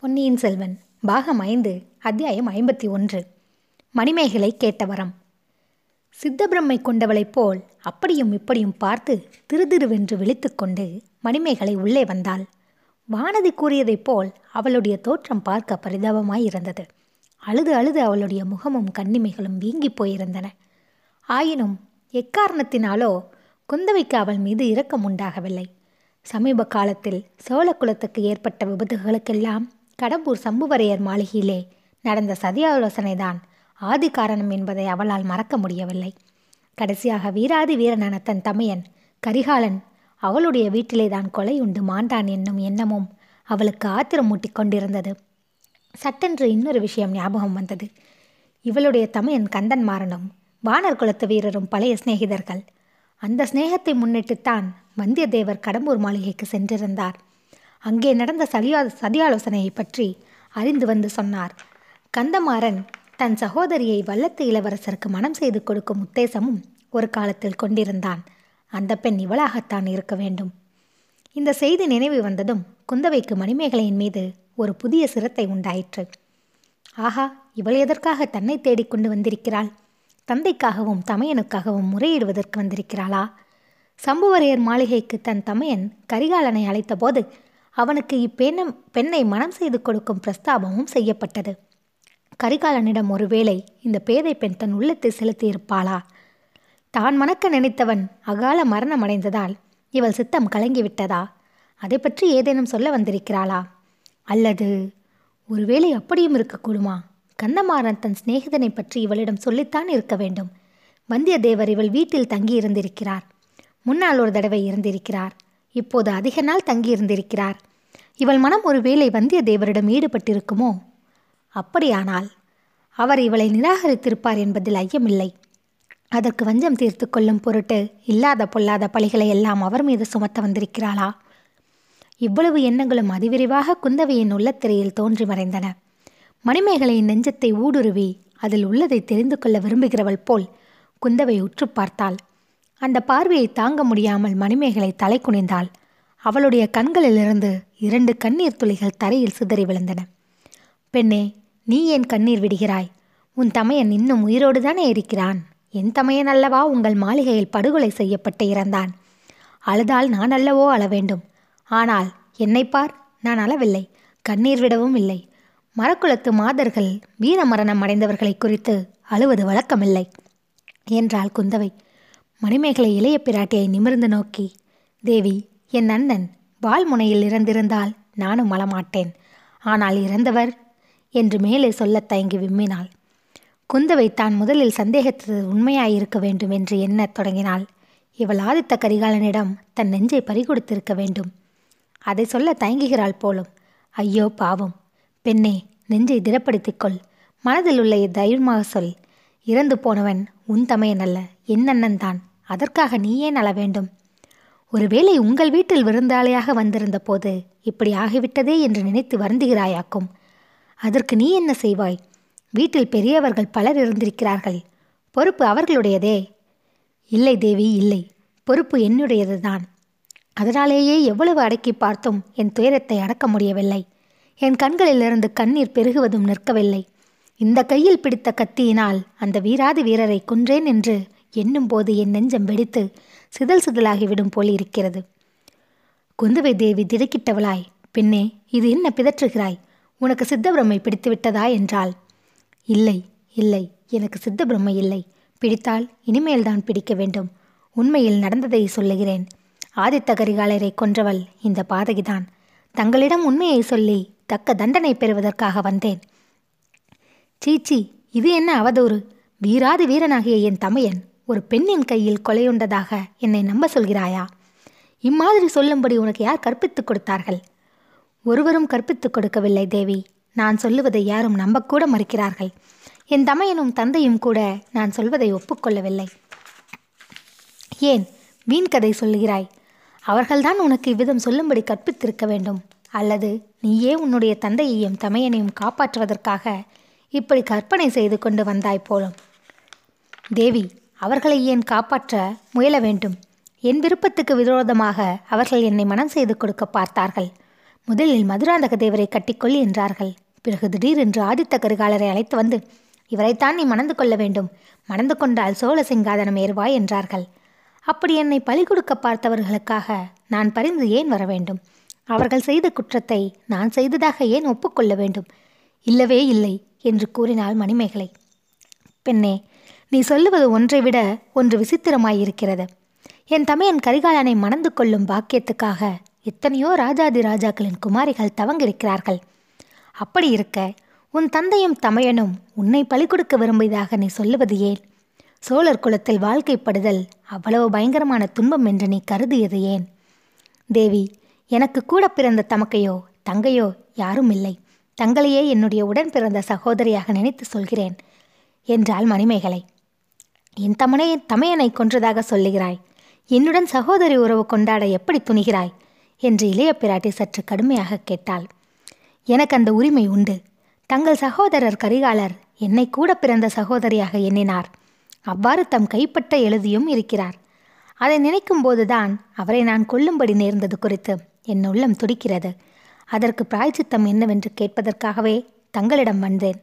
பொன்னியின் செல்வன் பாகம் ஐந்து அத்தியாயம் ஐம்பத்தி ஒன்று. மணிமேகலை கேட்ட வரம். சித்தபிரம்மை கொண்டவளைப் போல் அப்படியும் இப்படியும் பார்த்து திருதிருவென்று விழித்துக்கொண்டு மணிமேகலை உள்ளே வந்தாள். வானதி கூறியதைப் போல் அவளுடைய தோற்றம் பார்க்க பரிதாபமாயிருந்தது அழுது அழுது அவளுடைய முகமும் கண்ணிமைகளும் வீங்கிப் போயிருந்தன. ஆயினும் எக்காரணத்தினாலோ குந்தவைக்கு அவள் மீது இரக்கம் உண்டாகவில்லை. சமீப காலத்தில் சோழ குலத்துக்கு ஏற்பட்ட விபத்துகளுக்கெல்லாம் கடம்பூர் சம்புவரையர் மாளிகையிலே நடந்த சதியாலோசனைதான் ஆதி காரணம் என்பதை அவளால் மறக்க முடியவில்லை. கடைசியாக வீராதி வீரனான தன் தமையன் கரிகாலன் அவளுடைய வீட்டிலே தான் கொலை உண்டு மாண்டான் என்னும் எண்ணமும் அவளுக்கு ஆத்திரமூட்டி கொண்டிருந்தது. சட்டென்று இன்னொரு விஷயம் ஞாபகம் வந்தது. இவளுடைய தமையன் கந்தன் மாறனும் வானர் குலத்து வீரரும் பழைய சிநேகிதர்கள். அந்த சிநேகத்தை முன்னிட்டுத்தான் வந்தியத்தேவர் கடம்பூர் மாளிகைக்கு சென்றிருந்தார். அங்கே நடந்த சதியா சதியாலோசனையை பற்றி அறிந்து வந்து சொன்னார். கந்தமாறன் தன் சகோதரியை வல்லத்து இளவரசருக்கு மனம் செய்து கொடுக்கும் உத்தேசமும் ஒரு காலத்தில் கொண்டிருந்தான். அந்த பெண் இவளாகத்தான் இருக்க வேண்டும். இந்த செய்தி நினைவு வந்ததும் குந்தவைக்கு மணிமேகலையின் மீது ஒரு புதிய சிரத்தை உண்டாயிற்று. ஆஹா இவள் எதற்காக தன்னை தேடிக்கொண்டு வந்திருக்கிறாள்? தந்தைக்காகவும் தமையனுக்காகவும் முறையிடுவதற்கு வந்திருக்கிறாளா? சம்புவரையர் மாளிகைக்கு தன் தமையன் கரிகாலனை அழைத்தபோது அவனுக்கு இப்பெண்ணும் பெண்ணை மனம் செய்து கொடுக்கும் பிரஸ்தாபமும் செய்யப்பட்டது. கரிகாலனிடம் ஒருவேளை இந்த பேதை பெண் தன் உள்ளத்தை செலுத்தியிருப்பாளா? தான் மணக்க நினைத்தவன் அகால மரணம் அடைந்ததால் இவள் சித்தம் கலங்கிவிட்டதா? அதை பற்றி ஏதேனும் சொல்ல வந்திருக்கிறாளா? அல்லது ஒருவேளை அப்படியும் இருக்கக்கூடுமா? கந்தமாறன் தன் சிநேகிதனை பற்றி இவளிடம் சொல்லித்தான் இருக்க வேண்டும். வந்தியத்தேவர் இவள் வீட்டில் தங்கியிருந்திருக்கிறார். முன்னால் ஒரு தடவை இருந்திருக்கிறார். இப்போது அதிக நாள் தங்கியிருந்திருக்கிறார். இவள் மனம் ஒருவேளை வந்தியத்தேவரிடம் ஈடுபட்டிருக்குமோ? அப்படியானால் அவர் இவளை நிராகரித்திருப்பார் என்பதில் ஐயமில்லை. அதற்கு வஞ்சம் தீர்த்து கொள்ளும் பொருட்டு இல்லாத பொல்லாத பழிகளை எல்லாம் அவர் மீது சுமத்த வந்திருக்கிறாளா? இவ்வளவு எண்ணங்களும் அதிவிரிவாக குந்தவையின் உள்ளத்திரையில் தோன்றி மறைந்தன. மணிமேகலையின் நெஞ்சத்தை ஊடுருவி அதில் உள்ளதை தெரிந்து கொள்ள விரும்புகிறவள் போல் குந்தவை உற்று பார்த்தாள். அந்த பார்வையை தாங்க முடியாமல் மணிமேகலை தலை குனிந்தாள். அவளுடைய கண்களிலிருந்து இரண்டு கண்ணீர் துளிகள் தரையில் சிதறி விழுந்தன. பெண்ணே நீ ஏன் கண்ணீர் விடுகிறாய்? உன் தமையன் இன்னும் உயிரோடு தானே இருக்கிறான்? என் தமையன் அல்லவா உங்கள் மாளிகையில் படுகொலை செய்யப்பட்டு இறந்தான்? அழுதால் நான் அல்லவோ அழ வேண்டும் ஆனால் என்னை பார் நான் அளவில்லை கண்ணீர் விடவும் இல்லை. மரக்குளத்து மாதர்கள் வீர மரணம் அடைந்தவர்களை குறித்து அழுவது வழக்கமில்லை என்றாள் குந்தவை. மணிமேகலை இளைய பிராட்டியை நிமிர்ந்து நோக்கி தேவி என் அண்ணன் வால்முனையில் இறந்திருந்தால் நானும் மலமாட்டேன் ஆனால் இறந்தவர் என்று மேலே சொல்லத் தயங்கி விம்மினாள். குந்தவை தான் முதலில் சந்தேகத்தது உண்மையாயிருக்க வேண்டும் என்று எண்ணத் தொடங்கினாள். இவள் ஆதித்த கரிகாலனிடம் தன் நெஞ்சை பறிகொடுத்திருக்க வேண்டும். அதை சொல்ல தயங்குகிறாள் போலும். ஐயோ பாவம். பெண்ணே நெஞ்சை திடப்படுத்திக் கொள் மனதில் உள்ள தைரியமாக சொல். இறந்து போனவன் உன் தமையன் அல்ல என் அண்ணன் தான் அதற்காக நீ ஏன் அழ வேண்டும். ஒருவேளை உங்கள் வீட்டில் விருந்தாளியாக வந்திருந்த போது இப்படி ஆகிவிட்டதே என்று நினைத்து வருந்துகிறாயாக்கும். அதற்கு நீ என்ன செய்வாய்? வீட்டில் பெரியவர்கள் பலர் இருந்திருக்கிறார்கள். பொறுப்பு அவர்களுடையதே. இல்லை தேவி இல்லை. பொறுப்பு என்னுடையது தான் அதனாலேயே எவ்வளவு அடக்கி பார்த்தும் என் துயரத்தை அடக்க முடியவில்லை. என் கண்களிலிருந்து கண்ணீர் பெருகுவதும் நிற்கவில்லை. இந்த கையில் பிடித்த கத்தியினால் அந்த வீராதி வீரரை கொன்றேன் என்று எண்ணும் போது என் நெஞ்சம் வெடித்து சிதல் சிதலாகிவிடும் போல் இருக்கிறது. குந்தவை தேவி திடுக்கிட்டவளாய் பெண்ணே இது என்ன பிதற்றுகிறாய்? உனக்கு சித்தபிரமை பிடித்து விட்டதா என்றாள். இல்லை இல்லை எனக்கு சித்தபிரமை இல்லை. பிடித்தால் இனிமேல் தான் பிடிக்க வேண்டும். உண்மையில் நடந்ததை சொல்லுகிறேன். ஆதித்த கரிகாலரை கொன்றவள் இந்த பாதகிதான். தங்களிடம் உண்மையை சொல்லி தக்க தண்டனை பெறுவதற்காக வந்தேன். சீச்சி இது என்ன அவதூறு? வீராதி வீரனாகிய என் தமையன் ஒரு பெண்ணின் கையில் கொலையுண்டதாக என்னை நம்ப சொல்கிறாயா? இம்மாதிரி சொல்லும்படி உனக்கு யார் கற்பித்துக் கொடுத்தார்கள்? ஒருவரும் கற்பித்துக் கொடுக்கவில்லை தேவி. நான் சொல்லுவதை யாரும் நம்பக்கூட மறுக்கிறார்கள். என் தமையனும் தந்தையும் கூட நான் சொல்வதை ஒப்புக்கொள்ளவில்லை. ஏன் வீண் கதை சொல்லுகிறாய் அவர்கள்தான் உனக்கு இவ்விதம் சொல்லும்படி கற்பித்திருக்க வேண்டும். அல்லது நீயே உன்னுடைய தந்தையையும் தமையனையும் காப்பாற்றுவதற்காக இப்படி கற்பனை செய்து கொண்டு வந்தாய் போலும். தேவி அவர்களை ஏன் காப்பாற்ற முயல வேண்டும்? என் விருப்பத்துக்கு விரோதமாக அவர்கள் என்னை மனம் செய்து கொடுக்க பார்த்தார்கள். முதலில் மதுராந்தக தேவரை கட்டிக்கொள் என்றார்கள். பிறகு திடீரென்று ஆதித்த கரிகாலரை அழைத்து வந்து இவரைத்தான் நீ மணந்து கொள்ள வேண்டும். மணந்து கொண்டால் சோழ சிங்காதனம் ஏறுவாய் என்றார்கள். அப்படி என்னை பலி கொடுக்க பார்த்தவர்களுக்காக நான் பரிந்து ஏன் வர வேண்டும்? அவர்கள் செய்த குற்றத்தை நான் செய்ததாக ஏன் ஒப்புக்கொள்ள வேண்டும்? இல்லவே இல்லை என்று கூறினாள் மணிமேகலை. பெண்ணே நீ சொல்லுவது ஒன்றை விட ஒன்று விசித்திரமாயிருக்கிறது. என் தமையன் கரிகாலனை மணந்து கொள்ளும் பாக்கியத்துக்காக எத்தனையோ ராஜாதி ராஜாக்களின் குமாரிகள் தவங்கிருக்கிறார்கள். அப்படி இருக்க உன் தந்தையும் தமையனும் உன்னை பலி கொடுக்க விரும்பியதாக நீ சொல்லுவது ஏன்? சோழர் குலத்தில் வாழ்க்கைப்படுதல் அவ்வளவு பயங்கரமான துன்பம் என்று நீ கருதியது ஏன்? தேவி எனக்கு கூட பிறந்த தமக்கையோ தங்கையோ யாரும் இல்லை. தங்களையே என்னுடைய உடன் பிறந்த சகோதரியாக நினைத்து சொல்கிறேன் என்றாள் மணிமேகலை. என் தமனே தமையனை கொன்றதாக சொல்லுகிறாய். என்னுடன் சகோதரி உறவு கொண்டாட எப்படி துணிகிறாய்? என்று இளைய பிராட்டி சற்று கடுமையாக கேட்டாள். எனக்கு அந்த உரிமை உண்டு. தங்கள் சகோதரர் கரிகாலர் என்னை கூட பிறந்த சகோதரியாக எண்ணினார். அவ்வாறு தம் கைப்பட்ட எழுதியும் இருக்கிறார். அதை நினைக்கும் போதுதான் அவரை நான் கொல்லும்படி நேர்ந்தது குறித்து என் உள்ளம் துடிக்கிறது. அதற்கு பிராய்ச்சித்தம் என்னவென்று கேட்பதற்காகவே தங்களிடம் வந்தேன்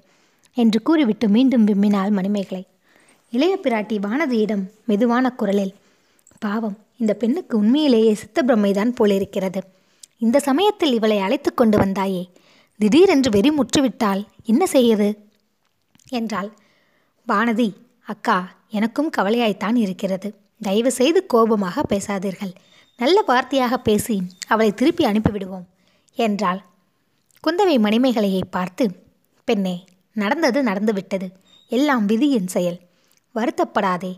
என்று கூறிவிட்டு மீண்டும் விம்மினாள் மணிமேகலை. இளைய பிராட்டி வானதியிடம் மெதுவான குரலில் பாவம் இந்த பெண்ணுக்கு உண்மையிலேயே சித்தப்பிரமைதான் போலிருக்கிறது. இந்த சமயத்தில் இவளை அழைத்து கொண்டு வந்தாயே. திடீரென்று வெறி முற்றுவிட்டால் என்ன செய்யது? என்றாள். வானதி அக்கா எனக்கும் கவலையாய்த்தான் இருக்கிறது. தயவு செய்து கோபமாக பேசாதீர்கள். நல்ல வார்த்தையாக பேசி அவளை திருப்பி அனுப்பிவிடுவோம் என்றாள். குந்தவை மணிமேகலையை பார்த்து பெண்ணே நடந்தது நடந்துவிட்டது. எல்லாம் விதியின் செயல். வருத்தப்படாதே.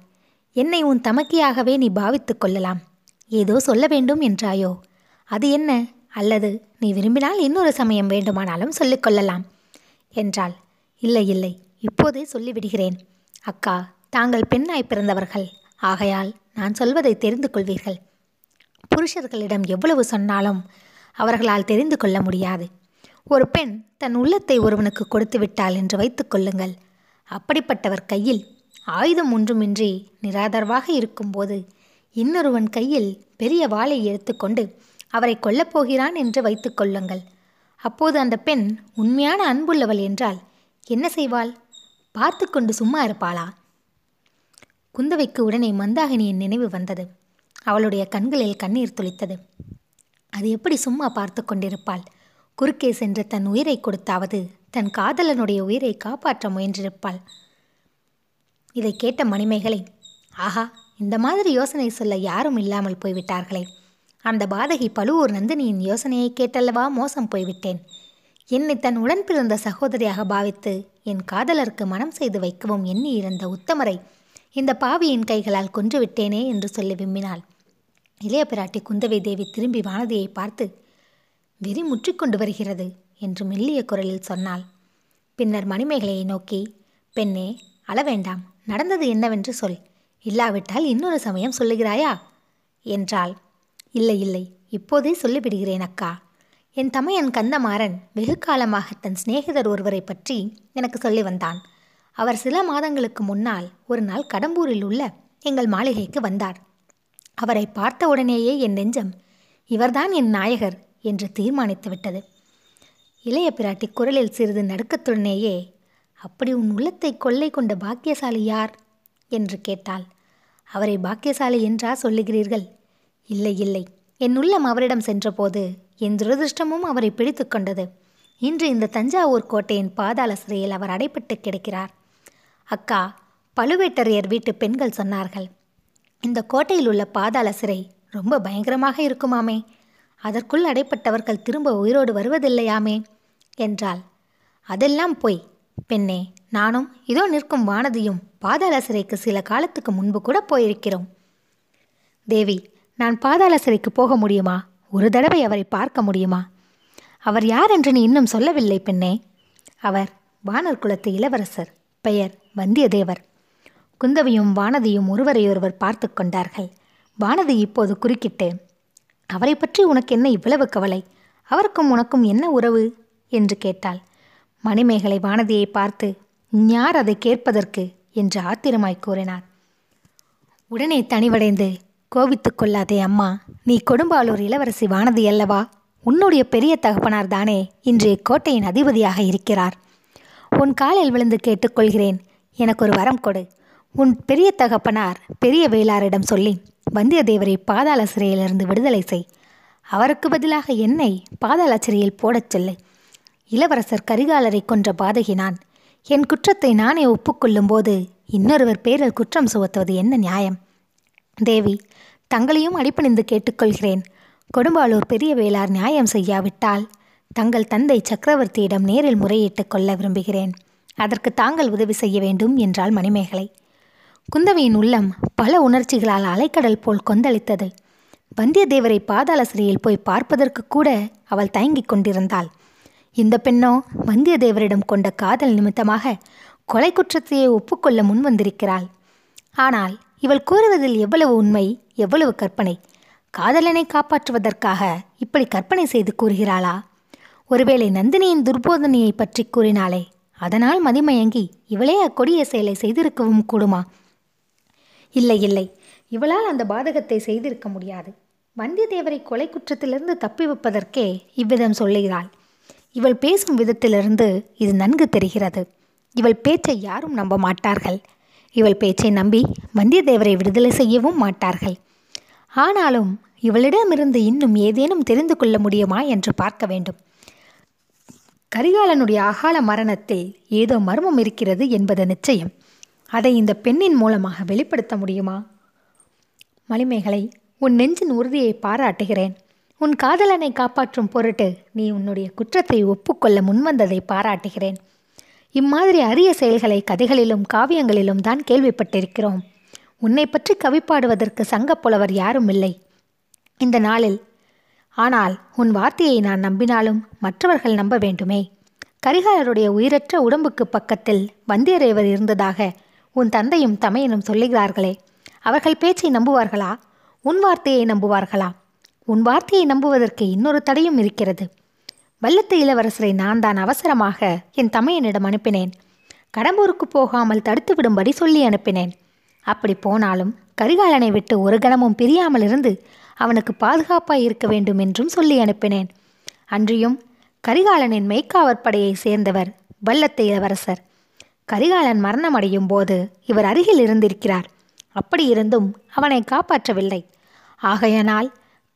என்னை உன் தமக்கியாகவே நீ பாவித்து கொள்ளலாம். ஏதோ சொல்ல வேண்டும் என்றாயோ? அது என்ன? அல்லது நீ விரும்பினால் இன்னொரு சமயம் வேண்டுமானாலும் சொல்லிக் கொள்ளலாம். என்றாள். இல்லை இல்லை. இப்போதே சொல்லிவிடுகிறேன். அக்கா தாங்கள் பெண்ணாய் பிறந்தவர்கள். ஆகையால் நான் சொல்வதை தெரிந்து கொள்வீர்கள். புருஷர்களிடம் எவ்வளவு சொன்னாலும் அவர்களால் தெரிந்து கொள்ள முடியாது. ஒரு பெண் தன் உள்ளத்தை ஒருவனுக்கு கொடுத்து விட்டாள் என்று வைத்துக் கொள்ளுங்கள். அப்படிப்பட்டவர் கையில் ஆயுதம் ஒன்றுமின்றி நிராதரவாக இருக்கும்போது இன்னொருவன் கையில் பெரிய வாளை எடுத்துக்கொண்டு அவரை கொல்லப் போகிறான் என்று வைத்து கொள்ளுங்கள். அப்போது அந்த பெண் உண்மையான அன்புள்ளவள் என்றால் என்ன செய்வாள்? பார்த்து கொண்டு சும்மா இருப்பாளா? குந்தவைக்கு உடனே மந்தாகினியின் நினைவு வந்தது. அவளுடைய கண்களில் கண்ணீர் துளித்தது. அது எப்படி சும்மா பார்த்து கொண்டிருப்பாள்? குறுக்கே சென்று தன் உயிரை கொடுத்தாவது தன் காதலனுடைய உயிரை காப்பாற்ற முயன்றிருப்பாள். இதை கேட்ட மணிமேகலை ஆஹா இந்த மாதிரி யோசனை சொல்ல யாரும் இல்லாமல் போய்விட்டார்களே. அந்த பாதகி பழுவூர் நந்தினியின் யோசனையை கேட்டல்லவா மோசம் போய்விட்டேன். என்னை தன் உடன் பிறந்த சகோதரியாக பாவித்து என் காதலருக்கு மனம் செய்து வைக்கவும் எண்ணி இருந்த உத்தமரை இந்த பாவியின் கைகளால் கொன்றுவிட்டேனே என்று சொல்லி விம்மினாள். இளைய பிராட்டி குந்தவை தேவி திரும்பி வானதியை பார்த்து வெறி முற்றிக்கொண்டு வருகிறது என்று மெல்லிய குரலில் சொன்னாள். பின்னர் மணிமேகலையை நோக்கி பெண்ணே அளவேண்டாம் நடந்தது என்னவென்று சொல். இல்லாவிட்டால் இன்னொரு சமயம் சொல்லுகிறாயா? என்றாள். இல்லை இல்லை இப்போதே சொல்லிவிடுகிறேன் அக்கா. என் தமையன் கந்தமாறன் வெகு காலமாக தன் சிநேகிதர் ஒருவரை பற்றி எனக்கு சொல்லி வந்தான். அவர் சில மாதங்களுக்கு முன்னால் ஒரு நாள் கடம்பூரில் உள்ள எங்கள் மாளிகைக்கு வந்தார். அவரை பார்த்த உடனேயே என் நெஞ்சம் இவர்தான் என் நாயகர் என்று தீர்மானித்து விட்டது இளைய பிராட்டி குரலில் சிறிது நடுக்கத்துடனேயே அப்படி உன் உள்ளத்தை கொள்ளை கொண்ட பாக்கியசாலி யார்? என்று கேட்டாள். அவரை பாக்கியசாலி என்றா சொல்லுகிறீர்கள்? இல்லை இல்லை. என் உள்ளம் அவரிடம் சென்றபோது என் துரதிருஷ்டமும் அவரை பிடித்து கொண்டது. இன்று இந்த தஞ்சாவூர் கோட்டையின் பாதாள சிறையில் அவர் அடைப்பட்டு கிடக்கிறார். அக்கா பழுவேட்டரையர் வீட்டு பெண்கள் சொன்னார்கள். இந்த கோட்டையில் உள்ள பாதாள சிறை ரொம்ப பயங்கரமாக இருக்குமாமே. அதற்குள் அடைப்பட்டவர்கள் திரும்ப உயிரோடு வருவதில்லையாமே? என்றாள். அதெல்லாம் பொய் பெண்ணே நானும் இதோ நிற்கும் வானதியும் பாதாள சிறைக்கு சில காலத்துக்கு முன்பு கூட போயிருக்கிறோம். தேவி நான் பாதாள சிறைக்கு போக முடியுமா? ஒரு தடவை அவரை பார்க்க முடியுமா? அவர் யார் என்று நீ இன்னும் சொல்லவில்லை பெண்ணே. அவர் வானர் குலத்து இளவரசர் பெயர் வந்தியத்தேவர். குந்தவியும் வானதியும் ஒருவரையொருவர் பார்த்து கொண்டார்கள். வானதி இப்போது குறுக்கிட்டு அவரை பற்றி உனக்கு என்ன இவ்வளவு கவலை? அவருக்கும் உனக்கும் என்ன உறவு? என்று கேட்டாள். மணிமேகலை வானதியை பார்த்து யார் அதை கேட்பதற்கு? என்று ஆத்திரமாய் கூறினார். உடனே தனிவடைந்து கோபித்துக் கொள்ளாதே அம்மா நீ கொடும்பாலூர் இளவரசி வானதி அல்லவா? உன்னுடைய பெரிய தகப்பனார் தானே இன்று கோட்டையின் அதிபதியாக இருக்கிறார். உன் காலில் விழுந்து கேட்டுக்கொள்கிறேன் எனக்கு ஒரு வரம் கொடு. உன் பெரிய தகப்பனார் பெரிய வேளாரிடம் சொல்லி வந்தியத்தேவரை பாதாள சிறையிலிருந்து விடுதலை செய். அவருக்கு பதிலாக என்னை பாதாள சிறையில் போடச் சொல்லு. இளவரசர் கரிகாலரை கொன்ற பாதகினான். என் குற்றத்தை நானே ஒப்புக்கொள்ளும் போது இன்னொருவர் பேரில் குற்றம் சுமத்துவது என்ன நியாயம்? தேவி தங்களையும் அடிப்பணிந்து கேட்டுக்கொள்கிறேன். கொடும்பாளூர் பெரிய வேளார் நியாயம் செய்யாவிட்டால் தங்கள் தந்தை சக்கரவர்த்தியிடம் நேரில் முறையிட்டுக் கொள்ள விரும்புகிறேன். அதற்கு தாங்கள் உதவி செய்ய வேண்டும் என்றாள் மணிமேகலை. குந்தவையின் உள்ளம் பல உணர்ச்சிகளால் அலைக்கடல் போல் கொந்தளித்தது. வந்தியத்தேவரை பாதாள சிறையில் போய் பார்ப்பதற்கு கூட அவள் தயங்கிக் கொண்டிருந்தாள். இந்த பெண்ணோ வந்தியத்தேவரிடம் கொண்ட காதல் நிமித்தமாக கொலை குற்றத்தையே ஒப்புக்கொள்ள முன் வந்திருக்கிறாள் ஆனால் இவள் கூறுவதில் எவ்வளவு உண்மை எவ்வளவு கற்பனை? காதலனை காப்பாற்றுவதற்காக இப்படி கற்பனை செய்து கூறுகிறாளா? ஒருவேளை நந்தினியின் துர்போதனையை பற்றி கூறினாளே அதனால் மதிமயங்கி இவளே அக்கொடிய செயலை செய்திருக்கவும் கூடுமா? இல்லை இல்லை. இவளால் அந்த பாதகத்தை செய்திருக்க முடியாது. வந்தியத்தேவரை கொலை குற்றத்திலிருந்து தப்பி வைப்பதற்கே இவ்விதம் சொல்லுகிறாள். இவள் பேசும் விதத்திலிருந்து இது நன்கு தெரிகிறது. இவள் பேச்சை யாரும் நம்ப மாட்டார்கள். இவள் பேச்சை நம்பி வந்தியத்தேவரை விடுதலை செய்யவும் மாட்டார்கள். ஆனாலும் இவளிடமிருந்து இன்னும் ஏதேனும் தெரிந்து கொள்ள முடியுமா என்று பார்க்க வேண்டும். கரிகாலனுடைய அகால மரணத்தில் ஏதோ மர்மம் இருக்கிறது என்பது நிச்சயம். அதை இந்த பெண்ணின் மூலமாக வெளிப்படுத்த முடியுமா? மணிமேகலை உன் நெஞ்சின் உறுதியை பாராட்டுகிறேன். உன் காதலனை காப்பாற்றும் பொருட்டு நீ உன்னுடைய குற்றத்தை ஒப்புக்கொள்ள முன்வந்ததை பாராட்டுகிறேன். இம்மாதிரி அரிய செயல்களை கதைகளிலும் காவியங்களிலும் தான் கேள்விப்பட்டிருக்கிறோம். உன்னை பற்றி கவி பாடுவதற்கு சங்கப்புலவர் யாரும் இல்லை. இந்த நாளில். ஆனால் உன் வார்த்தையை நான் நம்பினாலும் மற்றவர்கள் நம்ப வேண்டுமே. கரிகாலருடைய உயிரற்ற உடம்புக்கு பக்கத்தில் வந்தியரேவர் இருந்ததாக உன் தந்தையும் தமையனும் சொல்லுகிறார்களே. அவர்கள் பேச்சை நம்புவார்களா? உன் வார்த்தையை நம்புவார்களா? உன் வார்த்தையை நம்புவதற்கு இன்னொரு தடையும் இருக்கிறது. வல்லத்து இளவரசரை நான் தான் அவசரமாக என் தமையனிடம் அனுப்பினேன். கடம்பூருக்கு போகாமல் தடுத்து விடும்படி சொல்லி அனுப்பினேன். அப்படி போனாலும் கரிகாலனை விட்டு ஒரு கணமும் பிரியாமல் இருந்து அவனுக்கு பாதுகாப்பாய் இருக்க வேண்டும் என்றும் சொல்லி அனுப்பினேன். அன்றியும் கரிகாலனின் மெய்க்காவற் படையை சேர்ந்தவர் வல்லத்து இளவரசர். கரிகாலன் மரணமடையும் போது இவர் அருகில் இருந்திருக்கிறார். அப்படி இருந்தும் அவனை காப்பாற்றவில்லை. ஆகையனால்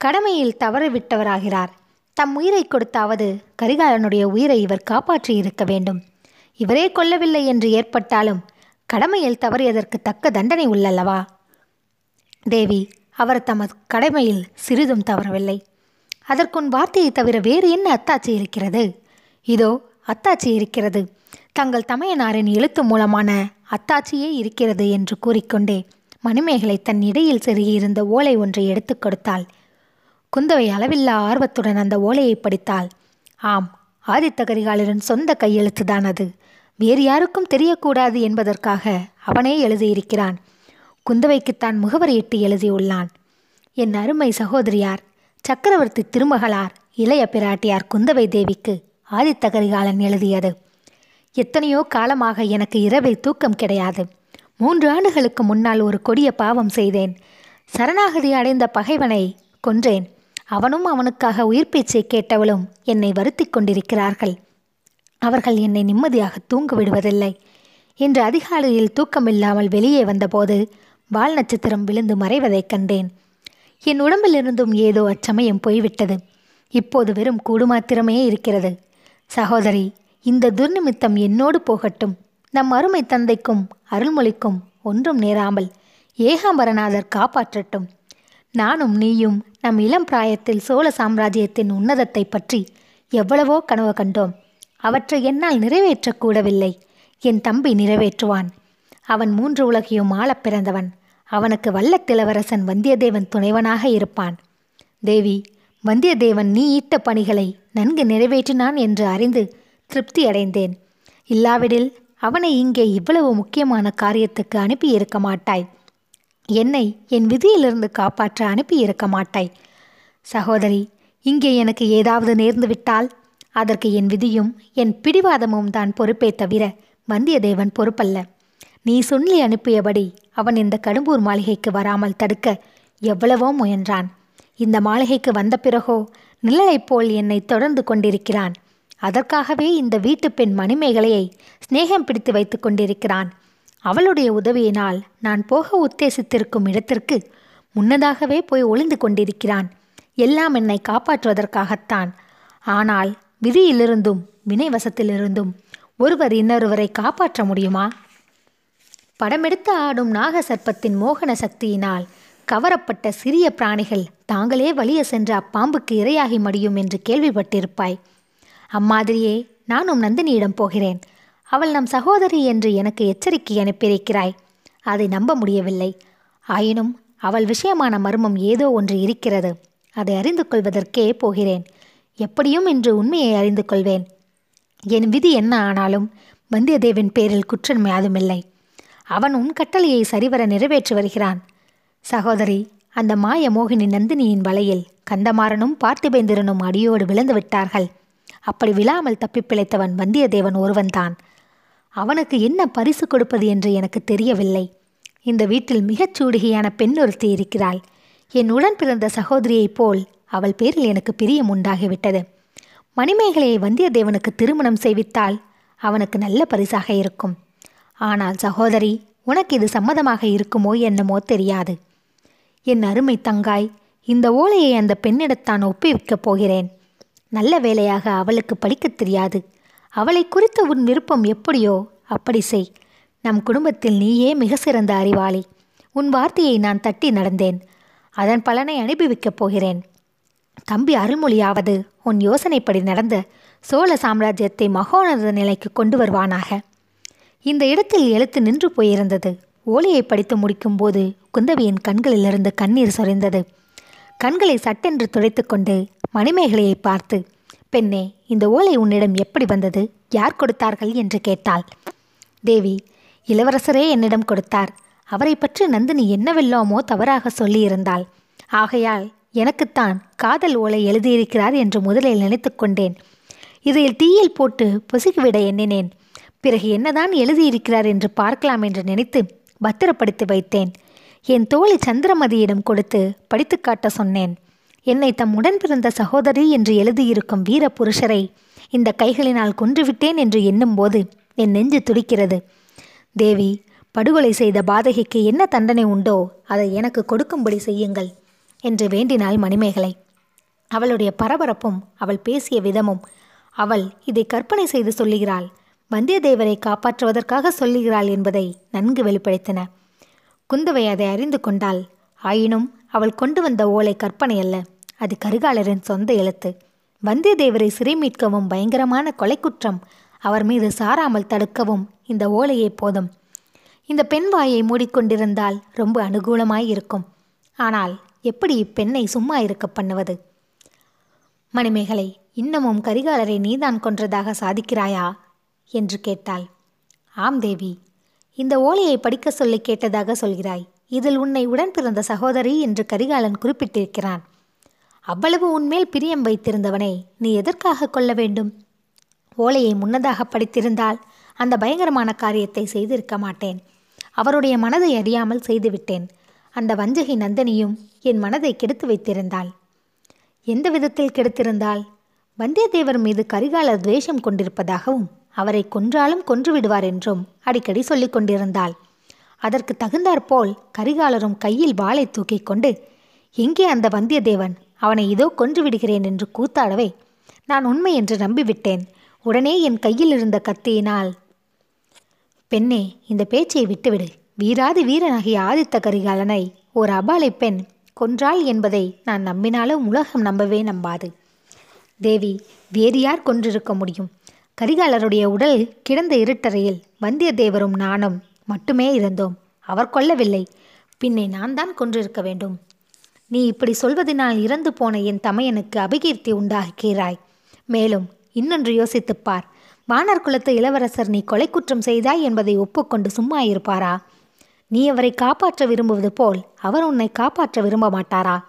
கடமையில் தவறவிட்டவராகிறார். தம் உயிரை கொடுத்தாவது கரிகாலனுடைய உயிரை இவர் காப்பாற்றி இருக்க வேண்டும். இவரே கொல்லவில்லை என்று ஏற்பட்டாலும் கடமையில் தவறியதற்கு தக்க தண்டனை உள்ளல்லவா? தேவி அவர் தமது கடமையில் சிறிதும் தவறவில்லை. அதற்குன் வார்த்தையை தவிர வேறு என்ன அத்தாட்சி இருக்கிறது? இதோ அத்தாட்சி இருக்கிறது. தங்கள் தமையனாரின் எழுத்து மூலமான அத்தாட்சியே இருக்கிறது என்று கூறிக்கொண்டே மணிமேகலை தன் இடையில் செருகியிருந்த ஓலை ஒன்றை எடுத்துக் கொடுத்தாள். குந்தவை அளவில்லா ஆர்வத்துடன் அந்த ஓலையை படித்தாள். ஆம் ஆதித்த கரிகாலரின் சொந்த கையெழுத்துதான் அது. வேறு யாருக்கும் தெரியக்கூடாது என்பதற்காக அவனே எழுதியிருக்கிறான். குந்தவைக்குத்தான் முகவரியிட்டு எழுதியுள்ளான். என் அருமை சகோதரியார் சக்கரவர்த்தி திருமகளார் இளைய பிராட்டியார் குந்தவை தேவிக்கு ஆதித்த கரிகாலன் எழுதியது. எத்தனையோ காலமாக எனக்கு இரவில் தூக்கம் கிடையாது. மூன்று ஆண்டுகளுக்கு முன்னால் ஒரு கொடிய பாவம் செய்தேன். சரணாகதி அடைந்த பகைவனை கொன்றேன். அவனும் அவனுக்காக உயிர் பேச்சை கேட்டவளும் என்னை வருத்தி கொண்டிருக்கிறார்கள். அவர்கள் என்னை நிம்மதியாக தூங்க விடுவதில்லை. இன்று அதிகாலையில் தூக்கமில்லாமல் வெளியே வந்தபோது வால் நட்சத்திரம் விழுந்து மறைவதைக் கண்டேன். என் உடம்பிலிருந்தும் ஏதோ அச்சமயம் போய்விட்டது. இப்போது வெறும் கூடு மாத்திரமே இருக்கிறது. சகோதரி இந்த துர்நிமித்தம் என்னோடு போகட்டும். நம் அருமை தந்தைக்கும் அருள்மொழிக்கும் ஒன்றும் நேராமல் ஏகாம்பரநாதர் காப்பாற்றட்டும். நானும் நீயும் நம் இளம் பிராயத்தில் சோழ சாம்ராஜ்யத்தின் உன்னதத்தை பற்றி எவ்வளவோ கனவு கண்டோம். அவற்றை என்னால் நிறைவேற்றக்கூடவில்லை என் தம்பி நிறைவேற்றுவான். அவன் மூன்று உலகையும் ஆளப் பிறந்தவன். அவனுக்கு வல்லத்திலவரசன் வந்தியத்தேவன் துணைவனாக இருப்பான். தேவி வந்தியத்தேவன் நீ ஈட்ட பணிகளை நன்கு நிறைவேற்றினான் என்று அறிந்து திருப்தி அடைந்தேன் இல்லாவிடில் அவனை இங்கே இவ்வளவு முக்கியமான காரியத்துக்கு அனுப்பியிருக்க மாட்டாய். என்னை என் விதியிலிருந்து காப்பாற்ற அனுப்பியிருக்க மாட்டாய். சகோதரி இங்கே எனக்கு ஏதாவது நேர்ந்துவிட்டால் அதற்கு என் விதியும் என் பிடிவாதமும் தான் பொறுப்பே தவிர வந்தியத்தேவன் பொறுப்பல்ல. நீ சொல்லி அனுப்பியபடி அவன் இந்த கடும்பூர் மாளிகைக்கு வராமல் தடுக்க எவ்வளவோ முயன்றான். இந்த மாளிகைக்கு வந்த பிறகோ நிழலைப் போல் என்னை தொடர்ந்து கொண்டிருக்கிறான். அதற்காகவே இந்த வீட்டு பெண் மணிமேகலையை சிநேகம் பிடித்து வைத்து கொண்டிருக்கிறான். அவளுடைய உதவியினால் நான் போக உத்தேசித்திருக்கும் இடத்திற்கு முன்னதாகவே போய் ஒளிந்து கொண்டிருக்கிறான். எல்லாம் என்னை காப்பாற்றுவதற்காகத்தான். ஆனால் விதியிலிருந்தும் வினைவசத்திலிருந்தும் ஒருவர் இன்னொருவரை காப்பாற்ற முடியுமா? படமெடுத்து ஆடும் நாக சர்ப்பத்தின் மோகன சக்தியினால் கவரப்பட்ட சிறிய பிராணிகள் தாங்களே வலிய சென்ற அப்பாம்புக்கு இரையாகி மடியும் என்று கேள்விப்பட்டிருப்பாய். அம்மாதிரியே நானும் நந்தினியிடம் போகிறேன். அவள் நம் சகோதரி என்று எனக்கு எச்சரிக்கை அனுப்பியிருக்கிறாய். அதை நம்ப முடியவில்லை. ஆயினும் அவள் விஷயமான மர்மம் ஏதோ ஒன்று இருக்கிறது. அதை அறிந்து கொள்வதற்கே போகிறேன். எப்படியும் இன்று உண்மையை அறிந்து கொள்வேன். என் விதி என்ன ஆனாலும் வந்தியத்தேவன் பேரில் குற்றம் யாதுமில்லை அவன் உன் கட்டளையை சரிவர நிறைவேற்றி வருகிறான். சகோதரி அந்த மாய மோகினி நந்தினியின் வலையில் கந்தமாறனும் பார்த்திபேந்திரனும் அடியோடு விழுந்து விட்டார்கள். அப்படி விழாமல் தப்பிப் பிழைத்தவன் வந்தியத்தேவன் ஒருவன்தான். அவனுக்கு என்ன பரிசு கொடுப்பது என்று எனக்கு தெரியவில்லை. இந்த வீட்டில் மிகச் சூடிகையான பெண் ஒருத்தி இருக்கிறாள். என் உடன் பிறந்த சகோதரியைப் போல் அவள் பேரில் எனக்கு பிரியம் உண்டாகிவிட்டது. மணிமேகலையை வந்தியத்தேவனுக்கு திருமணம் செய்வித்தால் அவனுக்கு நல்ல பரிசாக இருக்கும். ஆனால் சகோதரி உனக்கு இது சம்மதமாக இருக்குமோ என்னமோ தெரியாது. என் அருமை தங்காய் இந்த ஓலையை அந்த பெண்ணிடத்தான் ஒப்புவிக்கப் போகிறேன். நல்ல வேலையாக அவளுக்கு படிக்கத் தெரியாது. அவளை குறித்த உன் விருப்பம் எப்படியோ அப்படி செய். நம் குடும்பத்தில் நீயே மிக சிறந்த அறிவாளி. உன் வார்த்தையை நான் தட்டி நடந்தேன். அதன் பலனை அனுபவிக்கப் போகிறேன். தம்பி அருள்மொழியாவது உன் யோசனைப்படி நடந்த சோழ சாம்ராஜ்யத்தை மகோனத நிலைக்கு கொண்டு வருவானாக. இந்த இடத்தில் எழுத்து நின்று போயிருந்தது. ஓலையை படித்து முடிக்கும்போது குந்தவியின் கண்களிலிருந்து கண்ணீர் சொரிந்தது. கண்களை சட்டென்று துடைத்துக்கொண்டு மணிமேகலையை பார்த்து பெண்ணே இந்த ஓலை உன்னிடம் எப்படி வந்தது? யார் கொடுத்தார்கள் என்று கேட்டாள். தேவி இளவரசரே என்னிடம் கொடுத்தார். அவரை பற்றி நந்தினி என்னவெல்லாமோ தவறாக சொல்லியிருந்தாள். ஆகையால் எனக்குத்தான் காதல் ஓலை எழுதியிருக்கிறார் என்று முதலில் நினைத்து கொண்டேன். இதில் தீயில் போட்டு பொசுக்கிவிட எண்ணினேன். பிறகு என்னதான் எழுதியிருக்கிறார் என்று பார்க்கலாம் என்று நினைத்து பத்திரப்படுத்தி வைத்தேன். என் தோழி சந்திரமதியிடம் கொடுத்து படித்து காட்ட சொன்னேன். என்னை தம் உடன் பிறந்த சகோதரி என்று எழுதியிருக்கும் வீர புருஷரை இந்த கைகளினால் கொன்றுவிட்டேன் என்று எண்ணும்போது என் நெஞ்சு துடிக்கிறது. தேவி படுகொலை செய்த பாதகிக்கு என்ன தண்டனை உண்டோ அதை எனக்கு கொடுக்கும்படி செய்யுங்கள் என்று வேண்டினாள் மணிமேகலை. அவளுடைய பரபரப்பும் அவள் பேசிய விதமும் அவள் இதை கற்பனை செய்து சொல்லுகிறாள் வந்தியத்தேவரை காப்பாற்றுவதற்காக சொல்லுகிறாள் என்பதை நன்கு வெளிப்படுத்தின. குந்தவை அதை அறிந்து கொண்டாள் ஆயினும் அவள் கொண்டு வந்த ஓலை கற்பனை அல்ல. அது கரிகாலரின் சொந்த எழுத்து. வந்தியத்தேவரை சிறை மீட்கவும் பயங்கரமான கொலை குற்றம் அவர் மீது சாராமல் தடுக்கவும் இந்த ஓலையே போதும். இந்த பெண் வாயை மூடிக்கொண்டிருந்தால் ரொம்ப அனுகூலமாய் இருக்கும் ஆனால் எப்படி இப்பெண்ணை சும்மா இருக்க பண்ணுவது? மணிமேகலை இன்னமும் கரிகாலரை நீதான் கொன்றதாக சாதிக்கிறாயா? என்று கேட்டாள். ஆம் தேவி இந்த ஓலையை படிக்க சொல்லி கேட்டதாக சொல்கிறாய். இதில் உன்னை உடன் பிறந்த சகோதரி என்று கரிகாலன் குறிப்பிட்டிருக்கிறான். அவ்வளவு உன்மேல் பிரியம் வைத்திருந்தவனை நீ எதற்காக கொள்ள வேண்டும்? ஓலையை முன்னதாக படித்திருந்தால் அந்த பயங்கரமான காரியத்தை செய்திருக்க மாட்டேன். அவருடைய மனதை அறியாமல் செய்துவிட்டேன். அந்த வஞ்சகி நந்தினியும் என் மனதை கெடுத்து வைத்திருந்தாள். எந்த விதத்தில் கெடுத்திருந்தால் வந்தியத்தேவர் மீது கரிகாலர் துவேஷம் கொண்டிருப்பதாகவும் அவரை கொன்றாலும் கொன்று விடுவார் என்றும் அடிக்கடி சொல்லிக் கொண்டிருந்தாள். அதற்கு தகுந்தாற்போல் கரிகாலரும் கையில் வாளை தூக்கிக் கொண்டு எங்கே அந்த வந்தியத்தேவன் அவனை இதோ கொன்று விடுகிறேன் என்று கூத்தாடவே நான் உண்மை என்று நம்பிவிட்டேன். உடனே என் கையில் இருந்த கத்தியினால் பெண்ணே இந்த பேச்சை விட்டுவிடு. வீராதி வீரனாகிய ஆதித்த கரிகாலனை ஒரு அபாலை பெண் கொன்றாள் என்பதை நான் நம்பினாலும் உலகம் நம்பவே நம்பாது. தேவி வேறு யார் கொன்றிருக்க முடியும். கரிகாலருடைய உடல் கிடந்த இருட்டறையில் வந்தியத்தேவரும் நானும் மட்டுமே இருந்தோம். அவர் கொல்லவில்லை. பின்னே நான் தான் கொன்றிருக்க வேண்டும். நீ இப்படி சொல்வதனால் இறந்து போன என் தமையனுக்கு அபிகீர்த்தி உண்டாக்குகிறாய் மேலும் இன்னொன்று யோசித்துப் பார். வானர் குலத்து இளவரசர் நீ கொலை குற்றம் செய்தாய் என்பதை ஒப்புக்கொண்டு சும்மா இருப்பாரா? நீ அவரை காப்பாற்ற விரும்புவது போல் அவர் உன்னை காப்பாற்ற விரும்ப மாட்டாரா?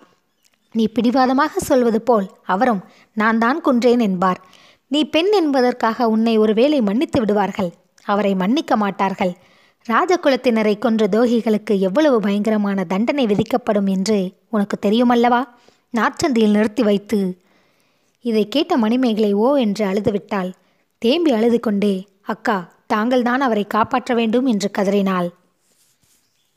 நீ பிடிவாதமாக சொல்வது போல் அவரும் நான் தான் கொன்றேன் என்பார். நீ பெண் என்பதற்காக உன்னை ஒருவேளை மன்னித்து விடுவார்கள். அவரை மன்னிக்க மாட்டார்கள். ராஜகுலத்தினரை கொன்ற துரோகிகளுக்கு எவ்வளவு பயங்கரமான தண்டனை விதிக்கப்படும் என்று உனக்கு தெரியுமல்லவா? நாற்சந்தியில் நிறுத்தி வைத்து. இதை கேட்ட மணிமேகலை ஓ என்று அழுதுவிட்டாள். தேம்பி அழுது கொண்டே அக்கா தாங்கள்தான் அவரை காப்பாற்ற வேண்டும் என்று கதறினாள்.